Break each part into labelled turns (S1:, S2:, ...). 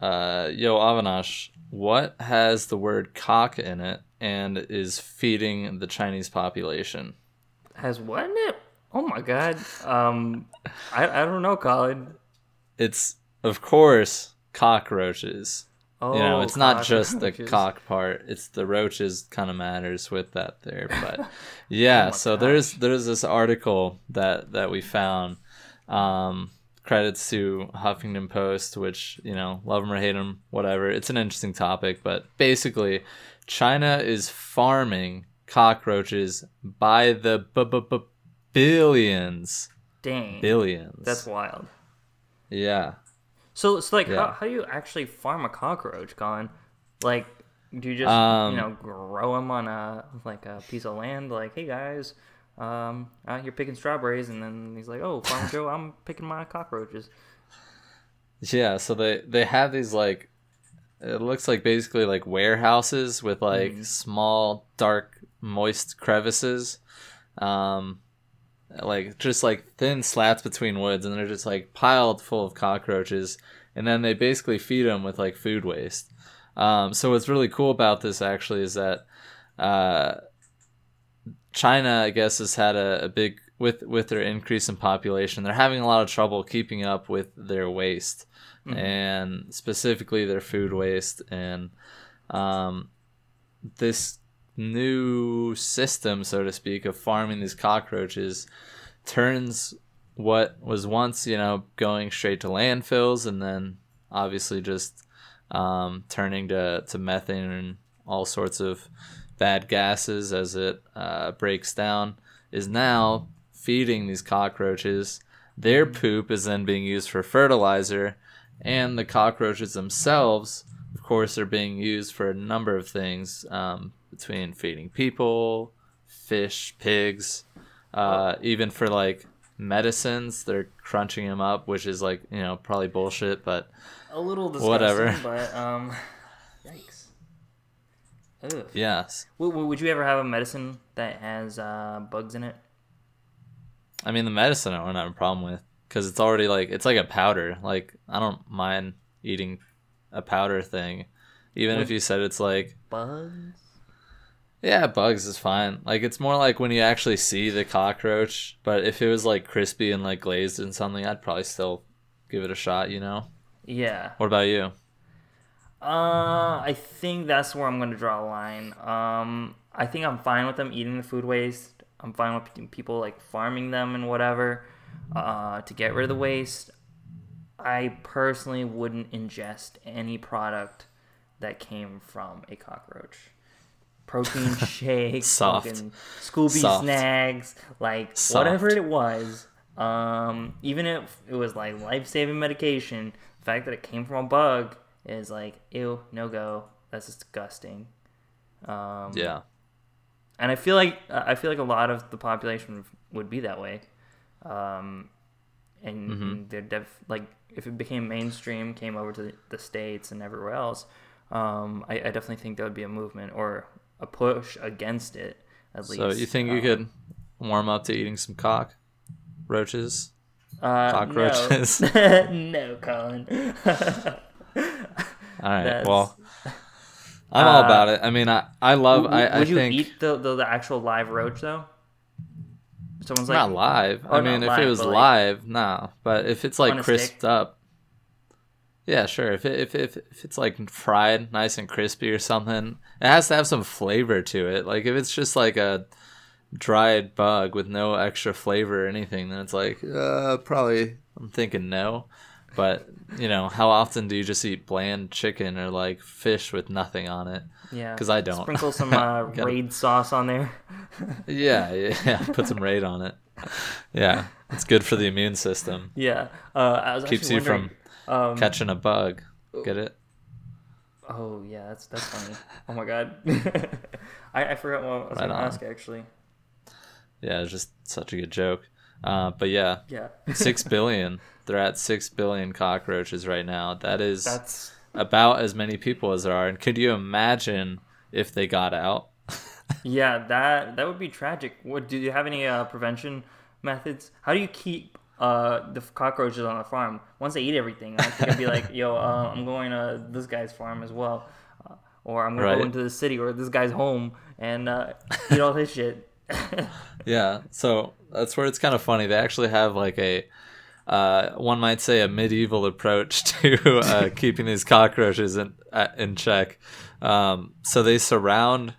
S1: Uh, yo, Avinash, what has the word cock in it and is feeding the Chinese population?
S2: Has what in it? Oh my god. Um, I I don't know, Colin.
S1: It's of course cockroaches.
S2: Oh,
S1: you know, it's not just the cock part; it's the roaches kind of matters with that there. But yeah,
S2: Oh
S1: so there's there's this article that that we found. Um, credits to Huffington Post, which you know, love them or hate them, whatever. It's an interesting topic, but basically, China is farming cockroaches by the b- b- b- billions,
S2: Dang.
S1: billions.
S2: That's wild.
S1: yeah.
S2: So it's like,
S1: Yeah.
S2: how, how do you actually farm a cockroach, Colin? Like, do you just
S1: Um,
S2: you know grow them on a like a piece of land? Like, hey guys, um, uh, you're picking strawberries, and then he's like, oh, Farmer Joe, I'm picking my cockroaches.
S1: Yeah, so they they have these like it looks like basically like warehouses with like
S2: Mm-hmm.
S1: small dark moist crevices. Um like just like thin slats between woods and they're just like piled full of cockroaches and then they basically feed them with like food waste. Um so what's really cool about this actually is that uh China, I guess, has had a, a big with with their increase in population. They're having a lot of trouble keeping up with their waste, and specifically their food waste. And um, this new system, so to speak, of farming these cockroaches turns what was once, you know, going straight to landfills, and then obviously just um, turning to to methane and all sorts of bad gases as it uh, breaks down is now feeding these cockroaches. Their poop is then being used for fertilizer, and the cockroaches themselves, of course, are being used for a number of things um, between feeding people, fish, pigs, uh, even for like medicines. They're crunching them up, which is like, you know, probably bullshit, but
S2: A little disgusting,
S1: Whatever.
S2: but um, yikes. Ugh.
S1: yes.
S2: W- w- would you ever have a medicine that has uh, bugs in it?
S1: I mean, the medicine I don't have a problem with because it's already like it's like a powder. Like I don't mind eating a powder thing, even if you said it's like
S2: Bugs?
S1: yeah, bugs is fine. Like it's more like when you actually see the cockroach. But if it was like crispy and like glazed and something, I'd probably still give it a shot. You know.
S2: Yeah.
S1: What about you?
S2: Uh, I think that's where I'm going to draw a line. Um, I think I'm fine with them eating the food waste. I'm fine with people like farming them and whatever uh, to get rid of the waste. I personally wouldn't ingest any product that came from a cockroach. Protein shakes,
S1: Soft.
S2: Scooby
S1: Soft.
S2: snacks, like
S1: Soft.
S2: whatever it was. Um, even if it was like life saving medication, the fact that it came from a bug is like, ew, no go. That's disgusting. Um,
S1: Yeah.
S2: and I feel like I feel like a lot of the population would be that way, um, and,
S1: Mm-hmm.
S2: they're def like if it became mainstream, came over to the, states and everywhere else, um, I, I definitely think there would be a movement or a push against it at least.
S1: So you think you
S2: Um,
S1: could warm up to eating some cock roaches?
S2: uh,
S1: cockroaches?
S2: No, no Colin.
S1: All right.
S2: That's-
S1: Well, I'm all
S2: Uh,
S1: about it. I mean, I I love.
S2: would
S1: I, I
S2: would you
S1: think
S2: eat the, the the actual live roach though? Someone's like,
S1: not live.
S2: Oh,
S1: I mean, if
S2: live,
S1: it was
S2: but, like,
S1: live, nah. But if it's like crisped up, yeah, sure. If it, if if if it's like fried, nice and crispy or something, it has to have some flavor to it. Like if it's just like a dried bug with no extra flavor or anything, then it's like uh, probably I'm thinking no. But you know, how often do you just eat bland chicken or like fish with nothing on it?
S2: Yeah,
S1: because I don't.
S2: sprinkle some uh, raid sauce on there.
S1: Yeah, yeah. Put some raid on it. Yeah, it's good for the immune system.
S2: Yeah, uh,
S1: Keeps you from
S2: um,
S1: catching a bug. Get it?
S2: Oh yeah, that's that's funny. oh my god, I, I forgot what I was
S1: Right
S2: gonna
S1: on.
S2: ask actually.
S1: Yeah, it's just such a good joke. Uh, but yeah,
S2: Yeah,
S1: six billion. They're at six billion cockroaches right now. That is
S2: that's
S1: about as many people as there are. And could you imagine if they got out?
S2: yeah that that would be tragic. What do you have any uh, prevention methods? How do you keep uh, the cockroaches on the farm. Once they eat everything, I think I'd be like, yo, uh, I'm going to this guy's farm as well, uh, or I'm gonna go into the city or this guy's home and uh, eat all his shit.
S1: Yeah, so that's where it's kind of funny. They actually have like a, uh, one might say, a medieval approach to uh, keeping these cockroaches in uh, in check. Um, so they surround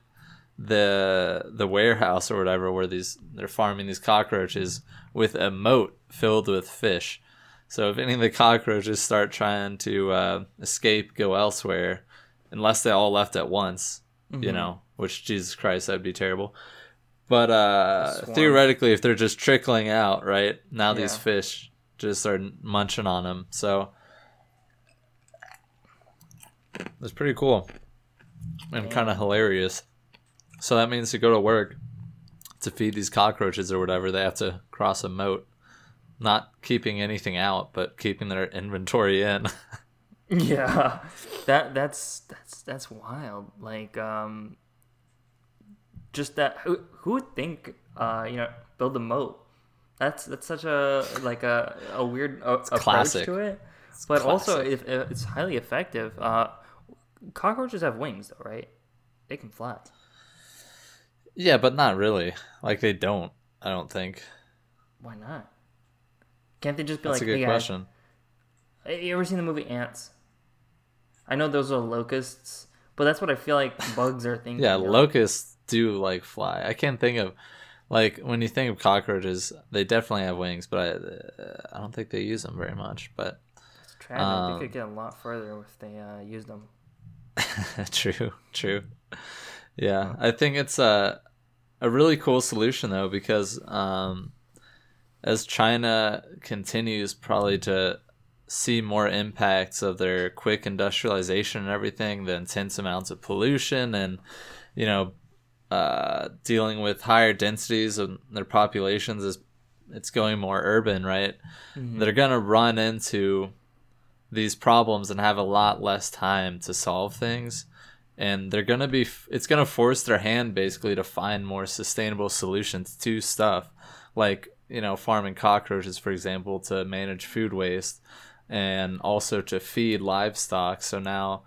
S1: the the warehouse or whatever where these they're farming these cockroaches with a moat filled with fish. So if any of the cockroaches start trying to uh, escape, go elsewhere, unless they all left at once, you know, which Jesus Christ, that'd be terrible. But uh, theoretically, if they're just trickling out, right now, these fish just are munching on them. So it's pretty cool and kind of hilarious. So that means to go to work to feed these cockroaches or whatever, they have to cross a moat, not keeping anything out, but keeping their inventory in.
S2: Yeah, that that's that's that's wild. Like, um, just that who who would think, uh, you know, build a moat? That's that's such a like a a weird uh, approach
S1: classic.
S2: to it. But also, if, if it's highly effective. Uh, cockroaches have wings, though, right? They can fly.
S1: yeah, but not really. Like they don't. I don't think.
S2: Why not? Can't they just be
S1: That's
S2: like,
S1: a good
S2: hey,
S1: question.
S2: Hey, You ever seen the movie Ants? I know those are locusts, but that's what I feel like bugs are thinking.
S1: Yeah,
S2: of.
S1: locusts do like fly. I can't think of like when you think of cockroaches, they definitely have wings, but I uh, I don't think they use them very much. But
S2: It's tragic.
S1: um,
S2: they could get a lot further if they uh, used them.
S1: true, true. Yeah, I think it's a a really cool solution though because um, as China continues probably to see more impacts of their quick industrialization and everything, the intense amounts of pollution and you know uh, dealing with higher densities of their populations is it's going more urban, right? They're gonna run into these problems and have a lot less time to solve things. And they're gonna be it's gonna force their hand basically to find more sustainable solutions to stuff. Like you know farming cockroaches for example to manage food waste and also to feed livestock. So now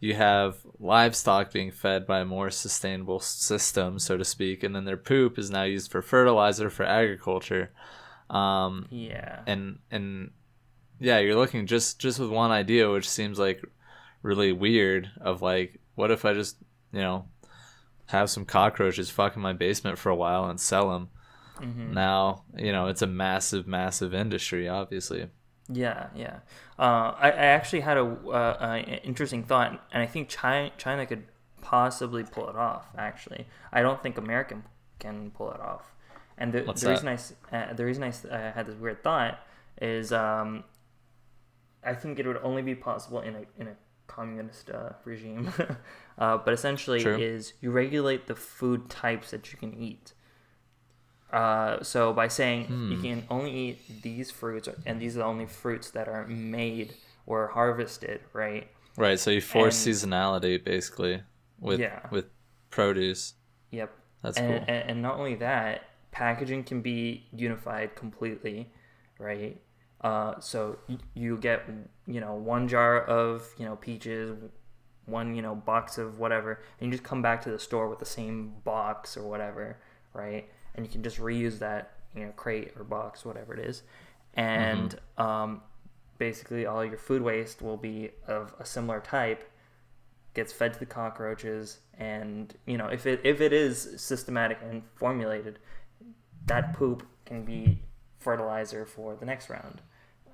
S1: you have livestock being fed by a more sustainable system so to speak and then their poop is now used for fertilizer for agriculture um,
S2: Yeah.
S1: and and yeah you're looking just just with one idea which seems like really weird of like what if i just you know have some cockroaches fuck in my basement for a while and sell them
S2: Mm-hmm.
S1: now you know it's a massive massive industry obviously
S2: Yeah, yeah. Uh, I, I actually had a uh, uh, interesting thought, and I think China, China could possibly pull it off. Actually, I don't think America can pull it off. And the, the reason I uh, the reason I, I had this weird thought is um, I think it would only be possible in a in a communist uh, regime. uh, but essentially,
S1: True.
S2: is you regulate the food types that you can eat. Uh, so by saying
S1: Hmm.
S2: you can only eat these fruits, and these are the only fruits that are made or harvested, right?
S1: right so you force
S2: And-
S1: seasonality basically with
S2: Yeah.
S1: with produce
S2: Yep.
S1: that's
S2: and,
S1: cool
S2: and and not only that, packaging can be unified completely, right? Uh, so you get you know one jar of you know peaches, one you know box of whatever, and you just come back to the store with the same box or whatever, right? And you can just reuse that you know crate or box, whatever it is, and um, basically all your food waste will be of a similar type gets fed to the cockroaches and you know if it if it is systematic and formulated that poop can be fertilizer for the next round.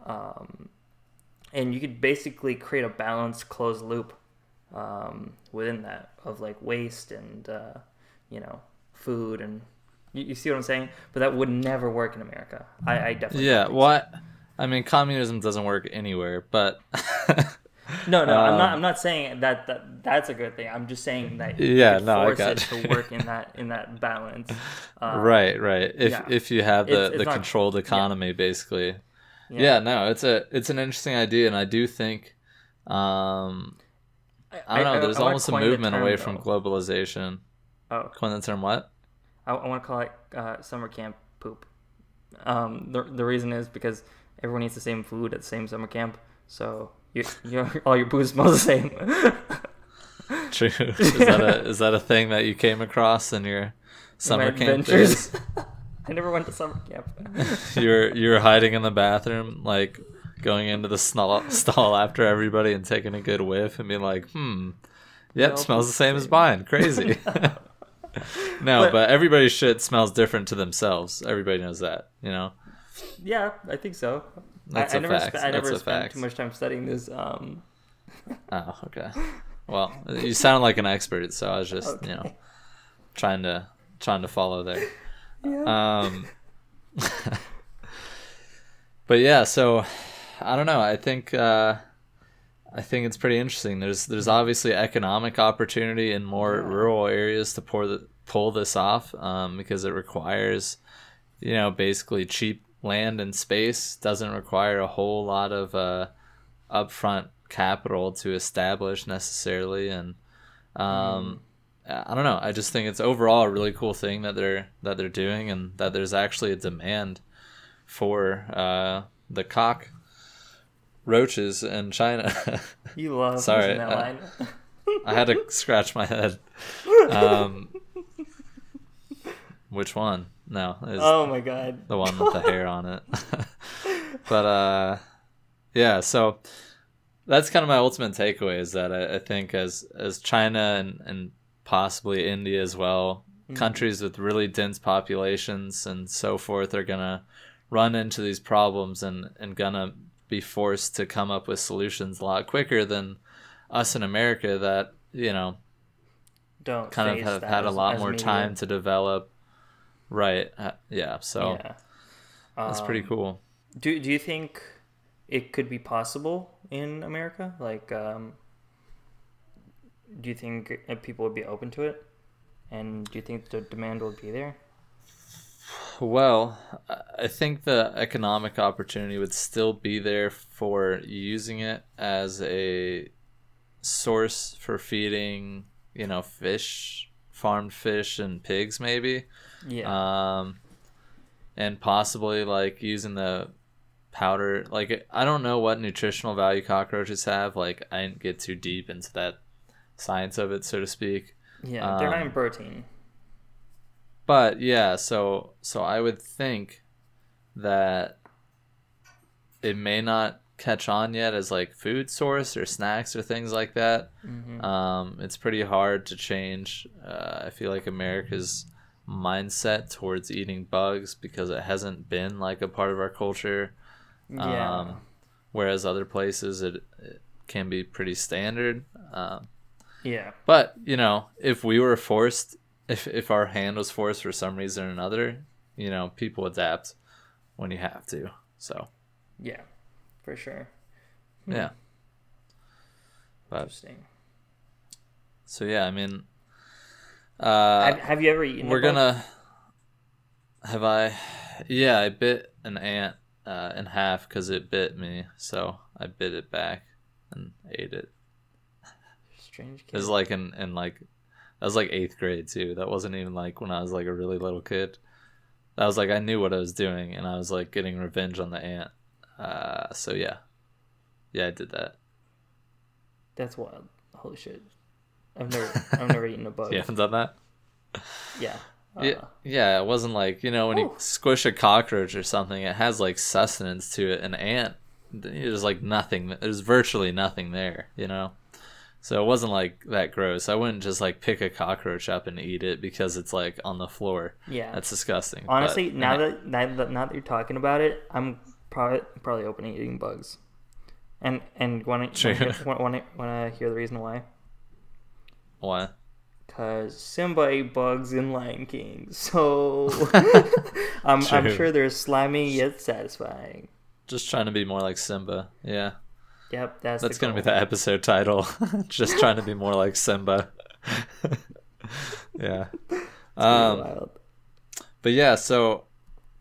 S2: Um, and you could basically create a balanced closed loop um, within that of like waste and uh, you know food and you, you see what i'm saying but that would never work in america i, I definitely
S1: yeah what i mean communism doesn't work anywhere but
S2: No, no, I'm not.
S1: Um,
S2: I'm not saying that, that that's a good thing. I'm just saying that
S1: Yeah,
S2: could
S1: no, I
S2: force
S1: got
S2: it to work in that in that balance. Uh,
S1: right right if
S2: yeah.
S1: if you have the
S2: It's- it's
S1: the
S2: not-
S1: controlled economy basically
S2: Yeah.
S1: yeah. no it's a it's an interesting idea and i do think um i don't know there's
S2: wanna
S1: almost a movement
S2: term,
S1: away from globalization
S2: Oh,
S1: coin the term what
S2: I, I want to call it uh, summer camp poop. Um, the the reason is because everyone eats the same food at the same summer camp, so you you all your booze smells the same.
S1: True. Is that a is that a thing that you came across in your summer
S2: My
S1: camp
S2: adventures. I never went to summer camp.
S1: you were you were hiding in the bathroom, like going into the stall, stall after everybody and taking a good whiff and being like, hmm, yep, smells the
S2: it's
S1: same as mine. Crazy. no,
S2: But-
S1: but everybody's shit smells different to themselves. Everybody knows that, you know.
S2: yeah, I think so.
S1: That's
S2: I, I
S1: a
S2: never
S1: fact.
S2: Sp- I never spent
S1: fact.
S2: too much time studying this. Um,
S1: Oh, okay. Well, you sound like an expert, so I was just, you know, trying to trying to follow there.
S2: yeah.
S1: Um, but yeah, so I don't know. I think uh, I think it's pretty interesting. There's there's obviously economic opportunity in more
S2: Yeah.
S1: rural areas to pour the, pull this off um, because it requires, you know, basically cheap land and space. Doesn't require a whole lot of uh, upfront capital to establish necessarily, and um, I don't know. I just think it's overall a really cool thing that they're that they're doing, and that there's actually a demand for uh, the cock roaches in China.
S2: you love
S1: sorry,
S2: using that
S1: uh,
S2: line.
S1: I had to scratch my head. Um, which one? No,
S2: oh my god.
S1: the one with the hair on it. but uh, yeah, so that's kind of my ultimate takeaway is that I, I think as as China and and possibly India as well, countries with really dense populations and so forth are gonna run into these problems and and gonna be forced to come up with solutions a lot quicker than us in America that you know
S2: Don't
S1: kind of have had a lot more
S2: media.
S1: time to develop. Right. Uh, yeah. So
S2: yeah.
S1: that's pretty
S2: Um,
S1: cool.
S2: Do Do you think it could be possible in America? Like, um, do you think uh, people would be open to it? And do you think the demand will be there?
S1: Well, I- think the economic opportunity would still be there for using it as a source for feeding, you know, fish, farmed fish and pigs, maybe.
S2: Yeah.
S1: Um, and possibly like using the powder. Like, I don't know what nutritional value cockroaches have. Like, I didn't get too deep into that science of it, so to speak.
S2: yeah. They're high in
S1: um,
S2: protein.
S1: But yeah so so i would think that it may not catch on yet as like food source or snacks or things like that
S2: Mhm.
S1: um, it's pretty hard to change uh, i feel like america's mindset towards eating bugs because it hasn't been like a part of our culture
S2: yeah.
S1: um, whereas other places it, it can be pretty standard um,
S2: yeah.
S1: but you know, if we were forced, if if our hand was forced for some reason or another, you know, people adapt when you have to. So
S2: Yeah. For sure.
S1: yeah. But
S2: Interesting.
S1: so yeah, I mean, uh,
S2: have, have you ever eaten?
S1: we're gonna. Have I? Yeah, I bit an ant uh, in half because it bit me. So I bit it back and ate it.
S2: Strange
S1: It was like in, in like that was like eighth grade too. That wasn't even like when I was like a really little kid. That was like I knew what I was doing and I was like getting revenge on the ant. Uh, so yeah, yeah, I did that.
S2: That's wild. Holy shit. I've never I've never eaten a bug.
S1: You haven't done that?
S2: Yeah. Uh,
S1: yeah, yeah. It wasn't like you know when you squish a cockroach or something, it has like sustenance to it. An ant, there's like nothing. There's virtually nothing there. You know. So it wasn't like that gross. I wouldn't just like pick a cockroach up and eat it because it's like on the floor.
S2: Yeah.
S1: That's disgusting.
S2: Honestly,
S1: an
S2: now that, now that now that you're talking about it, I'm probably probably open to eating bugs. And and want to want want to hear the reason why?
S1: Why?
S2: Cause Simba ate bugs in Lion King, so I'm I'm sure they're slimy yet satisfying.
S1: Just trying to be more like Simba. Yeah.
S2: Yep, that's
S1: That's going to be the episode title. Just trying to be more like Simba. yeah. Um,
S2: wild.
S1: but yeah, so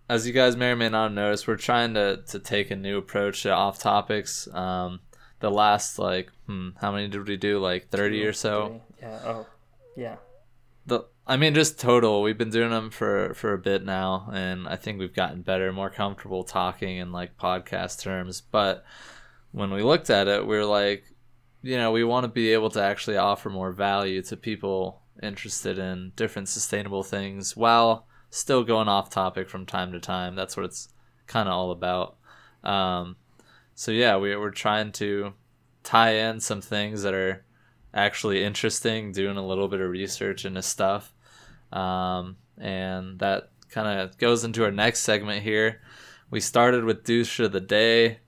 S1: as you guys may or may not have noticed, we're trying to, to take a new approach to off topics. Um, the last, like, hmm, how many did we do? Like 30 or so?
S2: Yeah. Oh, yeah.
S1: the I mean, just total. We've been doing them for for a bit now, and I think we've gotten better, more comfortable talking in like podcast terms. But when we looked at it, we are like, you know, we want to be able to actually offer more value to people interested in different sustainable things while still going off topic from time to time. That's what it's kind of all about. Um, so yeah, we, we're trying to tie in some things that are actually interesting, doing a little bit of research into stuff. Um, and that kind of goes into our next segment here. We started with douche of the day,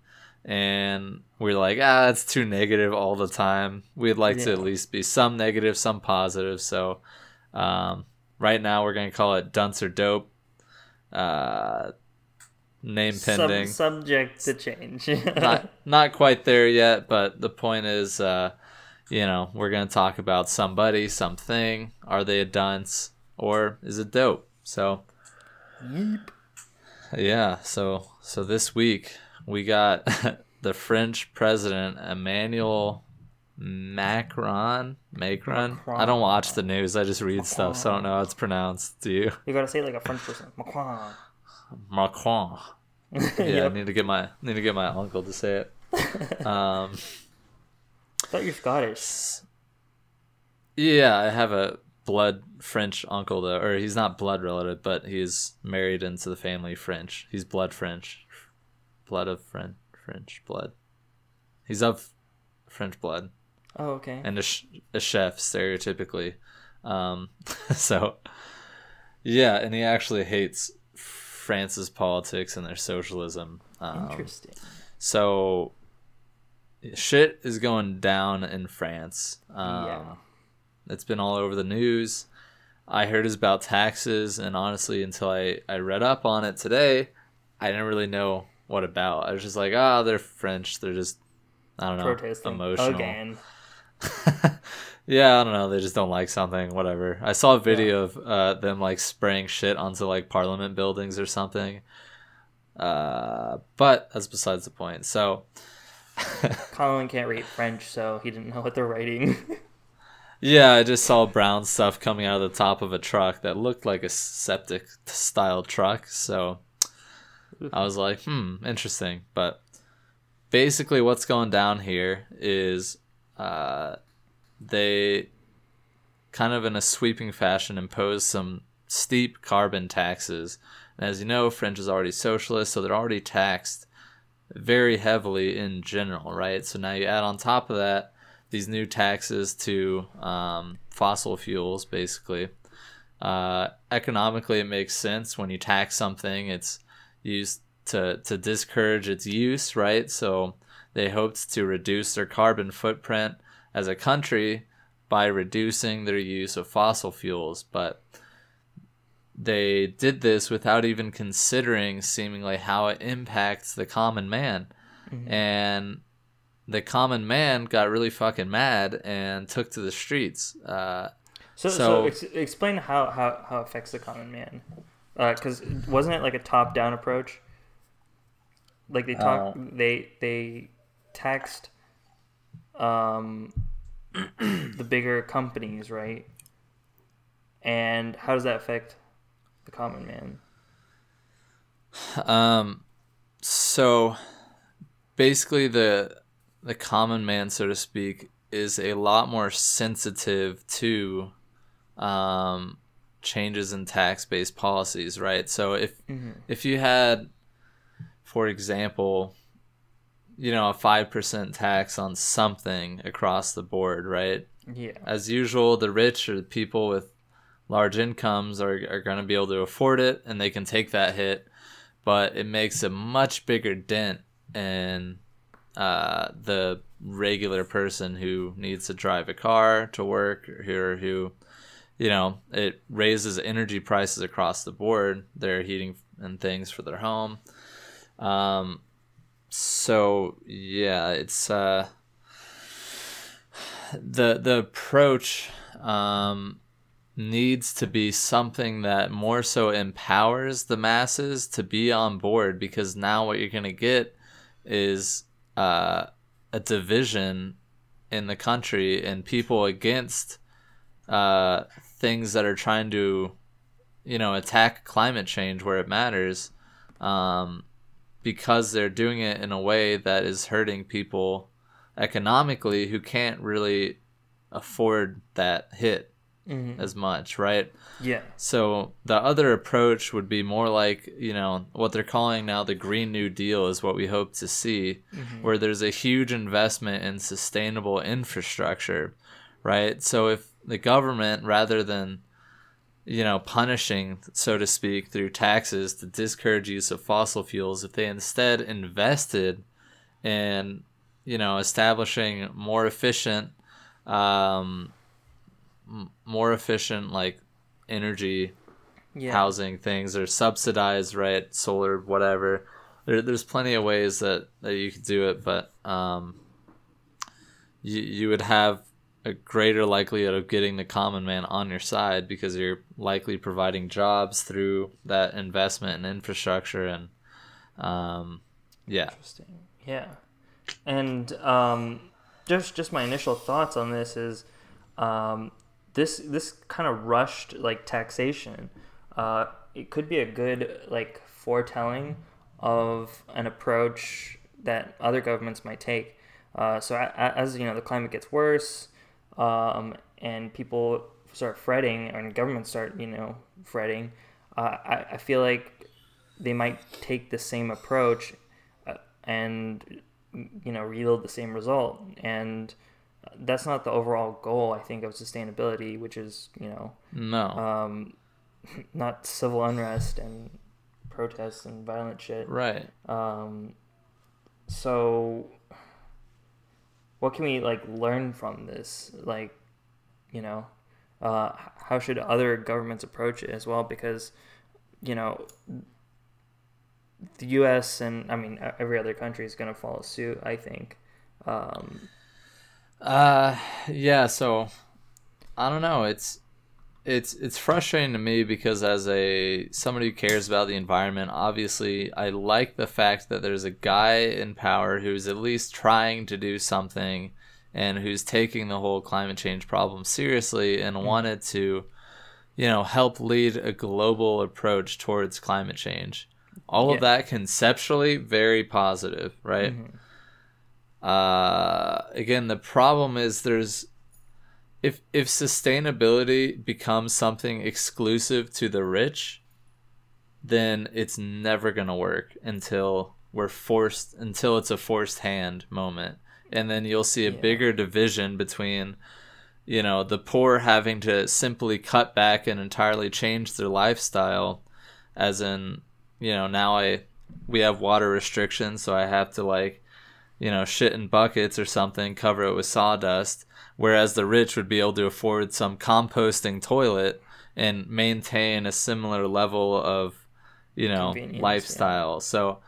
S1: and we're like, ah, it's too negative all the time. We'd like yeah. to at least be some negative, some positive. So, um, right now we're gonna call it dunce or dope. Uh, name pending.
S2: Sub- subject to change.
S1: not not quite there yet, but the point is, uh, you know, we're gonna talk about somebody, something. Are they a dunce or is it dope? So, yep. Yeah. So so this week we got the French president Emmanuel Macron. Macron. Macron. I don't watch the news. I just read Macron. stuff, so I don't know how it's pronounced. Do you?
S2: You gotta say it like a French person. Macron.
S1: Macron. yeah, yep. I need to get my need to get my uncle to say it. Um,
S2: I thought you're Scottish.
S1: Yeah, I have a blood French uncle though, or he's not blood relative, but he's married into the family French. He's blood French, blood of French, French blood. He's of French blood.
S2: Oh, okay.
S1: And a, sh- a chef, stereotypically. Um, so, yeah, and he actually hates France's politics and their socialism. Um,
S2: Interesting.
S1: So, shit is going down in France. Um, yeah. It's been all over the news. I heard it's about taxes, and honestly, until I, I read up on it today, I didn't really know what about. I was just like, ah, oh, they're French. They're just I don't know,
S2: protesting emotional. Again.
S1: yeah, I don't know. They just don't like something. Whatever. I saw a video yeah. of uh, them like spraying shit onto like Parliament buildings or something. Uh, but that's besides the point. So,
S2: Colin can't read French, so he didn't know what they're writing.
S1: yeah, I just saw brown stuff coming out of the top of a truck that looked like a septic style truck. So I was like, hmm, interesting. But basically what's going down here is uh, they kind of in a sweeping fashion impose some steep carbon taxes. And as you know, French is already socialist, so they're already taxed very heavily in general, right? So now you add on top of that these new taxes to um, fossil fuels, basically. Uh, economically, it makes sense when you tax something, it's used to to discourage its use, right? So they hoped to reduce their carbon footprint as a country by reducing their use of fossil fuels, but they did this without even considering seemingly how it impacts the common man. Mm-hmm. And the common man got really fucking mad and took to the streets. Uh,
S2: so, so, so ex- explain how, how, how it affects the common man. Because uh, wasn't it like a top down approach? Like they talk, uh, they they taxed um, the bigger companies, right? And how does that affect the common man?
S1: Um, so basically, the the common man, so to speak, is a lot more sensitive to um, changes in tax based policies, right? So if mm-hmm. if you had for example, you know, a 5% tax on something across the board, right?
S2: Yeah.
S1: As usual, the rich or the people with large incomes are, are going to be able to afford it and they can take that hit, but it makes a much bigger dent in uh, the regular person who needs to drive a car to work or who, you know, it raises energy prices across the board, their heating and things for their home. Um, so yeah, it's uh, the the approach um, needs to be something that more so empowers the masses to be on board because now what you're gonna get is uh, a division in the country and people against uh, things that are trying to, you know, attack climate change where it matters, um, because they're doing it in a way that is hurting people economically who can't really afford that hit
S2: Mhm.
S1: as much, right?
S2: Yeah.
S1: So the other approach would be more like, you know, what they're calling now the Green New Deal is what we hope to see, where there's a huge investment in sustainable infrastructure, right? So if the government, rather than, you know, punishing, so to speak, through taxes to discourage use of fossil fuels, if they instead invested in, you know, establishing more efficient, um, more efficient like energy
S2: Yeah.
S1: housing things or subsidized right solar whatever there, there's plenty of ways that, that you could do it but um you, you would have a greater likelihood of getting the common man on your side because you're likely providing jobs through that investment in infrastructure and um yeah
S2: Interesting. Yeah. And um, just just my initial thoughts on this is um, this this kind of rushed like taxation. Uh, it could be a good like foretelling of an approach that other governments might take. Uh, so as you know, the climate gets worse, um, and people start fretting, and governments start you know fretting. Uh, I, I feel like they might take the same approach uh, and you know yield the same result. And that's not the overall goal i think of sustainability which is you know
S1: no.
S2: um, not civil unrest and protests and violent shit.
S1: Right.
S2: Um, so what can we like learn from this like you know uh, how should other governments approach it as well because you know the us and i mean every other country is going to follow suit i think um,
S1: Uh, yeah. So I don't know. It's it's it's frustrating to me because as a somebody who cares about the environment, obviously I like the fact that there's a guy in power who's at least trying to do something and who's taking the whole climate change problem seriously and wanted to, you know, help lead a global approach towards climate change. All of that conceptually very positive, right?
S2: Mhm.
S1: uh again the problem is there's if if sustainability becomes something exclusive to the rich then it's never going to work until we're forced until it's a forced hand moment and then you'll see a
S2: Yeah.
S1: bigger division between you know the poor having to simply cut back and entirely change their lifestyle as in you know now i we have water restrictions so i have to like you know, shit in buckets or something, cover it with sawdust, whereas the rich would be able to afford some composting toilet and maintain a similar level of, you know,
S2: Convenience, yeah.
S1: lifestyle. So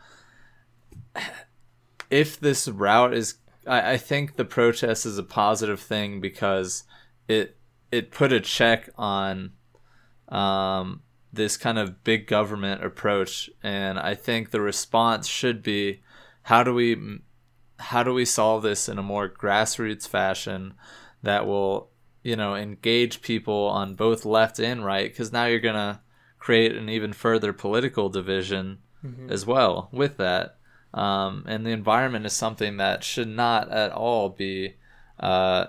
S1: if this route is I, I think the protest is a positive thing because it it put a check on um, this kind of big government approach, and I think the response should be how do we how do we solve this in a more grassroots fashion that will you know engage people on both left and right? Because now you're gonna create an even further political division as well with that. Um, and the environment is something that should not at all be uh,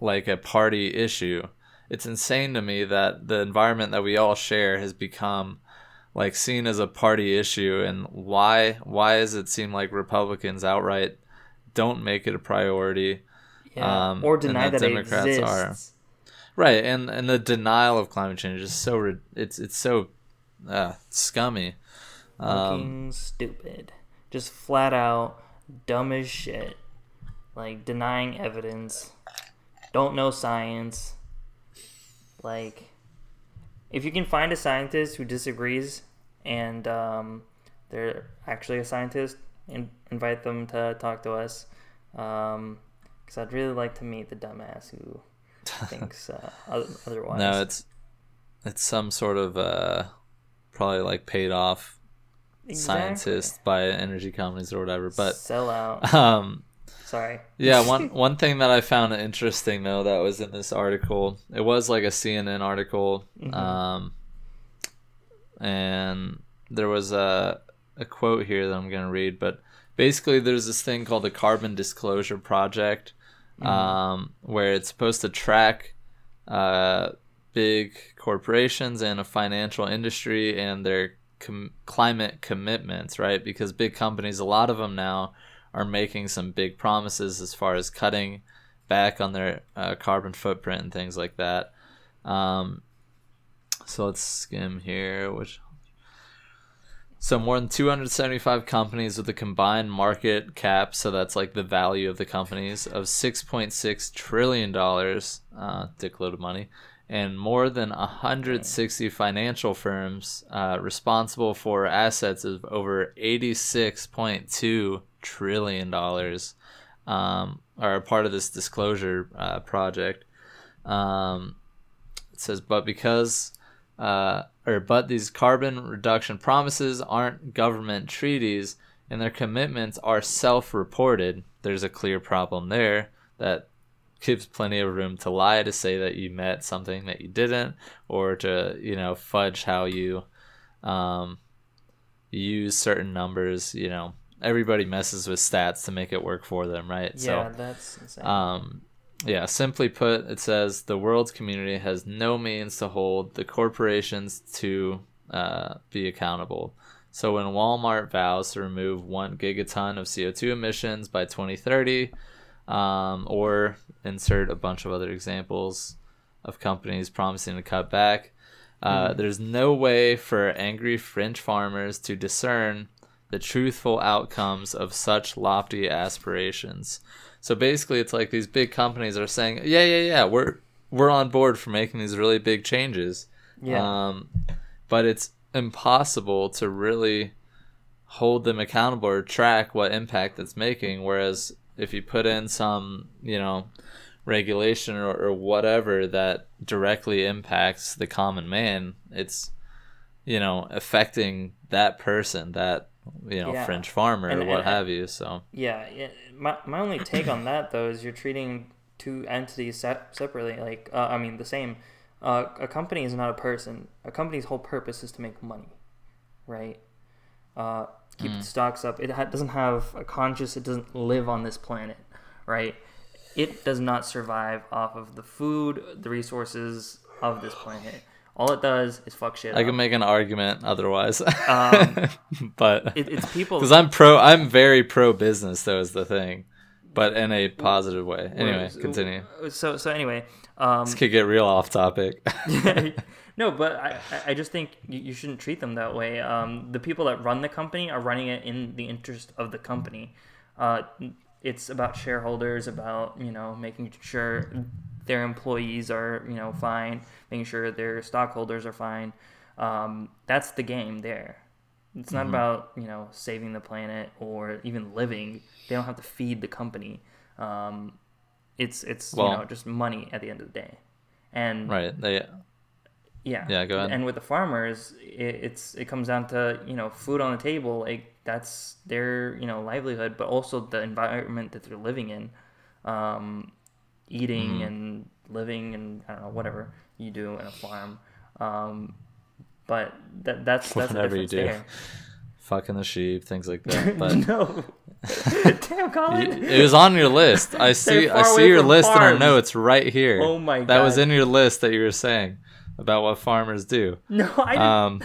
S1: like a party issue. It's insane to me that the environment that we all share has become like seen as a party issue and why why does it seem like republicans outright don't make it a priority
S2: yeah.
S1: Um,
S2: or deny
S1: that
S2: that,
S1: Democrats
S2: it
S1: are.
S2: exists.
S1: Right and and the denial of climate change is so it's it's so uh, scummy. Um,
S2: stupid. Just flat out dumb as shit. Like denying evidence. Don't know science. Like if you can find a scientist who disagrees and um, they're actually a scientist in- invite them to talk to us because i'd really like to meet the dumbass who thinks uh, otherwise
S1: no it's it's some sort of uh probably like paid off
S2: Exactly.
S1: scientist by energy companies or whatever but
S2: sell out
S1: um
S2: Sorry.
S1: Yeah, one one thing that I found interesting though that was in this article, it was like a CNN article,
S2: Mhm.
S1: um, and there was a a quote here that I'm gonna read, but basically there's this thing called the Carbon Disclosure Project, um, where it's supposed to track uh, big corporations and a financial industry and their com- climate commitments, right? Because big companies, a lot of them now, are making some big promises as far as cutting back on their uh, carbon footprint and things like that. Um, so let's skim here. Which so more than 275 companies with a combined market cap, so that's like the value of the companies of 6.6 trillion dollars, uh, dickload of money, and more than 160 financial firms uh, responsible for assets of over 86.2 trillion dollars um, are part of this disclosure uh, project. Um, it says, but because uh, or but these carbon reduction promises aren't government treaties and their commitments are self-reported, there's a clear problem there that gives plenty of room to lie to say that you met something that you didn't or to you know fudge how you um, use certain numbers. You know everybody messes with stats to make it work for them right?
S2: Yeah, that's insane.
S1: um, yeah, simply put, it says the world's community has no means to hold the corporations to uh, be accountable. So when Walmart vows to remove one gigaton of CO2 emissions by 2030, um, or insert a bunch of other examples of companies promising to cut back, uh, there's no way for angry French farmers to discern the truthful outcomes of such lofty aspirations. So basically, it's like these big companies are saying, "Yeah, yeah, yeah, we're we're on board for making these really big changes."
S2: yeah.
S1: Um, but it's impossible to really hold them accountable or track what impact it's making. Whereas if you put in some, you know, regulation or, or whatever that directly impacts the common man, it's you know affecting that person, that you know
S2: Yeah.
S1: French farmer
S2: And-
S1: or what
S2: and-
S1: have you. So
S2: Yeah, yeah. My my only take on that though is you're treating two entities se- separately. Like, uh, I mean, the same. Uh, a company is not a person. A company's whole purpose is to make money, right? Uh, keep the stocks up. It ha- doesn't have a conscious. It doesn't live on this planet, right? It does not survive off of the food, the resources of this planet. All it does is fuck shit
S1: I
S2: up.
S1: can make an argument otherwise.
S2: Um,
S1: but
S2: it, it's people.
S1: because I'm pro, I'm very pro business. Though is the thing, but in a positive way. Anyway, continue.
S2: So so anyway, um,
S1: This could get real off topic.
S2: no, but I, I- I just think you, you shouldn't treat them that way. Um, the people that run the company are running it in the interest of the company. Uh, it's about shareholders, about you know making sure their employees are you know fine, making sure their stockholders are fine. Um, that's the game there. It's not about you know saving the planet or even living. They don't have to feed the company. Um, it's it's
S1: Well-
S2: you know just money at the end of the day, and
S1: right. They
S2: yeah.
S1: Yeah, go ahead.
S2: And with the farmers, it, it's it comes down to you know food on the table. Like that's their you know livelihood, but also the environment that they're living in, um, eating
S1: Mm-hmm.
S2: and living and I don't know whatever you do in a farm. Um, but that that's that's
S1: Whatever you do. fucking the sheep, things like that. But
S2: no, damn Colin.
S1: it was on your list. I see. I see your list in our
S2: farms.
S1: notes right here.
S2: Oh my god,
S1: That was in your list that you were saying about what farmers do.
S2: no, I didn't.
S1: Um,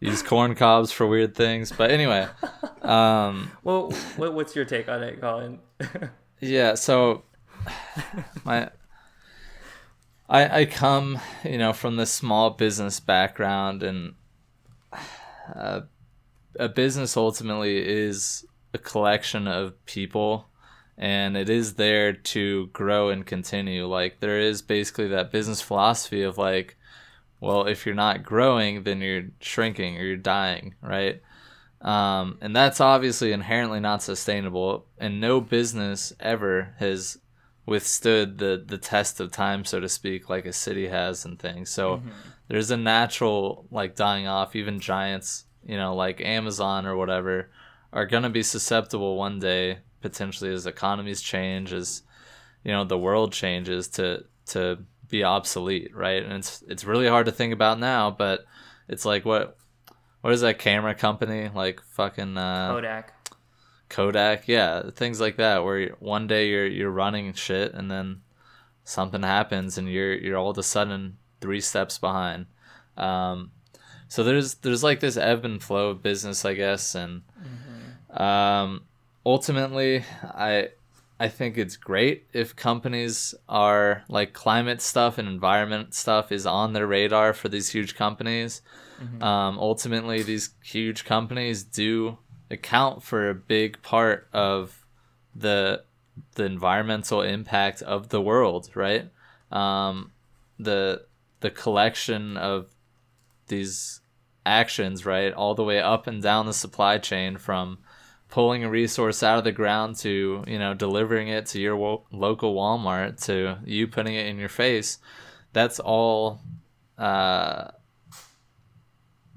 S1: use corn cobs for weird things. But anyway, um,
S2: well, what's your take on it, Colin?
S1: yeah. So my I I come you know from this small business background and uh, a business ultimately is a collection of people and it is there to grow and continue. Like there is basically that business philosophy of like well if you're not growing then you're shrinking or you're dying right? Um, and that's obviously inherently not sustainable and no business ever has withstood the the test of time so to speak like a city has and things so there's a natural like dying off even giants you know like amazon or whatever are going to be susceptible one day potentially as economies change, as you know the world changes to to be obsolete, right? And it's it's really hard to think about now, but it's like what what is that camera company like fucking uh,
S2: Kodak.
S1: Kodak, yeah, things like that where one day you're you're running shit and then something happens and you're you're all of a sudden three steps behind. Um, so there's there's like this ebb and flow of business, I guess, and um, ultimately, I I think it's great if companies are like climate stuff and environment stuff is on their radar for these huge companies. Um, ultimately, these huge companies do account for a big part of the the environmental impact of the world, right? Um, the the collection of these actions, right, all the way up and down the supply chain from pulling a resource out of the ground to you know delivering it to your wo- local Walmart to you putting it in your face. That's all. Uh,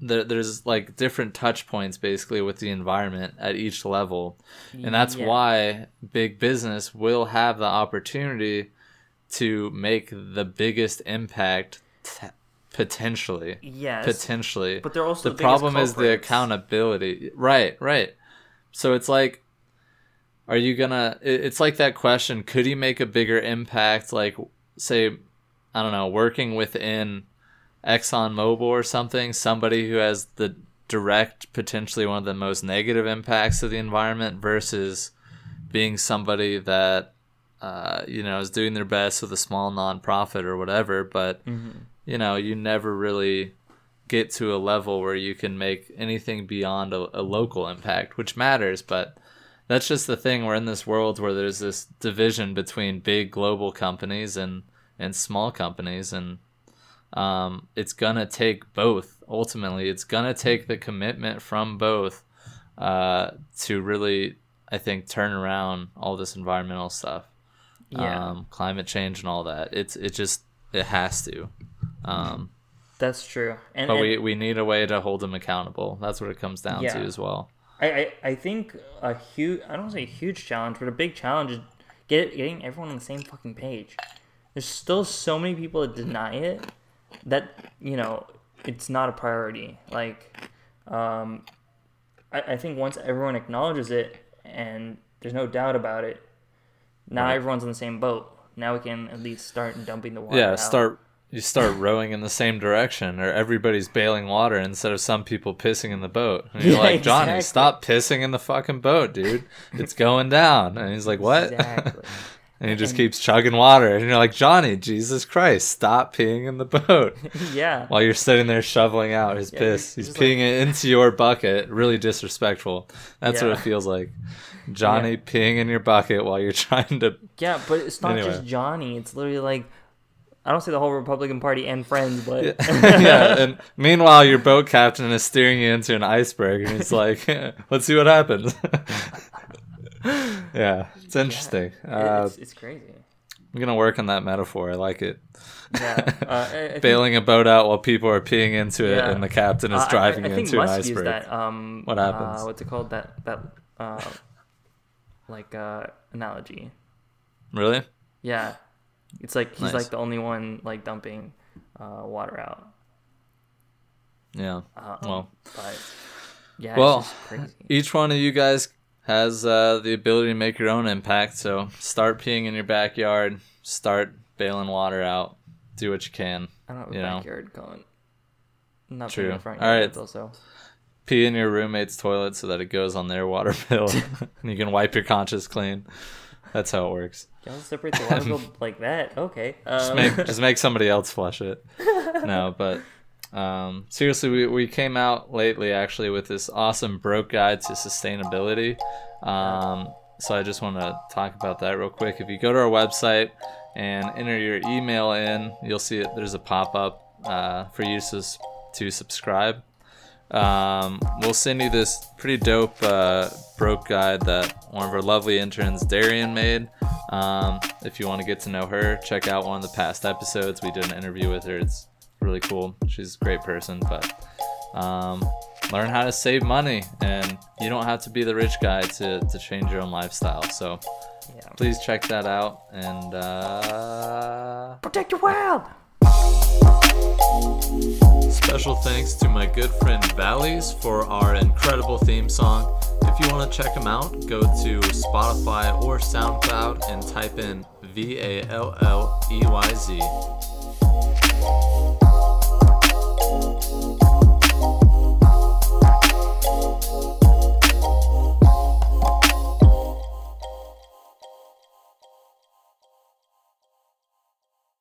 S1: there, there's like different touch points basically with the environment at each level. And that's
S2: Yeah.
S1: why big business will have the opportunity to make the biggest impact t- potentially.
S2: Yes.
S1: potentially.
S2: But they're also
S1: the
S2: the
S1: problem is the accountability. Right right. So it's like are you gonna it's like that question could you make a bigger impact? Like say i don't know working within ExxonMobil or something, somebody who has the direct, potentially one of the most negative impacts of the environment versus being somebody that, uh, you know, is doing their best with a small nonprofit or whatever, but, you know, you never really get to a level where you can make anything beyond a, a local impact, which matters, but that's just the thing. We're in this world where there's this division between big global companies and, and small companies and um, it's gonna take both ultimately it's gonna take the commitment from both uh, to really i think turn around all this environmental stuff
S2: Yeah.
S1: um, climate change and all that it's it just it has to um,
S2: That's true. And,
S1: but
S2: and
S1: we, we need a way to hold them accountable that's what it comes down
S2: Yeah.
S1: to as well
S2: I, I, I think a huge I don't want to say a huge challenge, but a big challenge is get getting everyone on the same fucking page. There's still so many people that deny it that you know it's not a priority. Like, um, I, I think once everyone acknowledges it and there's no doubt about it, now
S1: Right.
S2: everyone's on the same boat. Now we can at least start dumping the water.
S1: yeah
S2: out.
S1: start you start rowing in the same direction or everybody's bailing water instead of some people pissing in the boat and you're
S2: Yeah,
S1: like johnny
S2: exactly.
S1: stop pissing in the fucking boat dude it's going down and he's like what
S2: Exactly.
S1: and he just
S2: And-
S1: keeps chugging water. And you're like johnny jesus christ stop peeing in the boat.
S2: Yeah.
S1: while you're sitting there shoveling out his
S2: Yeah,
S1: piss. he's
S2: just
S1: peeing it into your bucket. Really disrespectful. That's what it feels like. Johnny peeing in your bucket while you're trying to
S2: Yeah, but it's not
S1: Anyway.
S2: just Johnny. It's literally like I don't say the whole Republican Party and friends, but
S1: yeah, and meanwhile, your boat captain is steering you into an iceberg, and he's like, "Let's see what happens." yeah, it's interesting. Uh,
S2: it's, it's crazy.
S1: I'm gonna work on that metaphor. I like it.
S2: Yeah, uh, I- I think-
S1: Bailing a boat out while people are peeing into it,
S2: Yeah.
S1: and the captain is
S2: uh,
S1: driving
S2: I, I,
S1: you
S2: think
S1: into an
S2: Musk used
S1: iceberg.
S2: that. Um,
S1: What happens?
S2: Uh, what's it called? That that uh, like uh, analogy.
S1: Really?
S2: Yeah, it's like he's
S1: Nice.
S2: like the only one like dumping uh, water out.
S1: Yeah. Well,
S2: but yeah,
S1: well,
S2: it's just crazy.
S1: each one of you guys has uh, the ability to make your own impact. So start peeing in your backyard. Start bailing water out. Do what you can.
S2: I don't have a
S1: you know.
S2: backyard going. Not
S1: True.
S2: in front
S1: All right.
S2: Also,
S1: pee in your roommate's toilet so that it goes on their water bill and you can wipe your conscience clean that's how it works
S2: y'all separate the water bill like that. Okay.
S1: just
S2: Um,
S1: make just make somebody else flush it no but um, seriously we, we came out lately actually with this awesome broke guide to sustainability um, so i just want to talk about that real quick if you go to our website and enter your email in you'll see it there's a pop-up uh, for you to, to subscribe um, we'll send you this pretty dope uh, broke guide that one of our lovely interns, Darian, made. Um, if you want to get to know her, check out one of the past episodes. We did an interview with her. It's really cool. She's a great person. But um, learn how to save money, and you don't have to be the rich guy to to change your own lifestyle. So
S2: Yeah.
S1: please check that out and. Uh,
S2: Protect your world.
S1: Special thanks to my good friend Valleyz for our incredible theme song. If you want to check them out, go to Spotify or SoundCloud and type in V A L L E Y Z.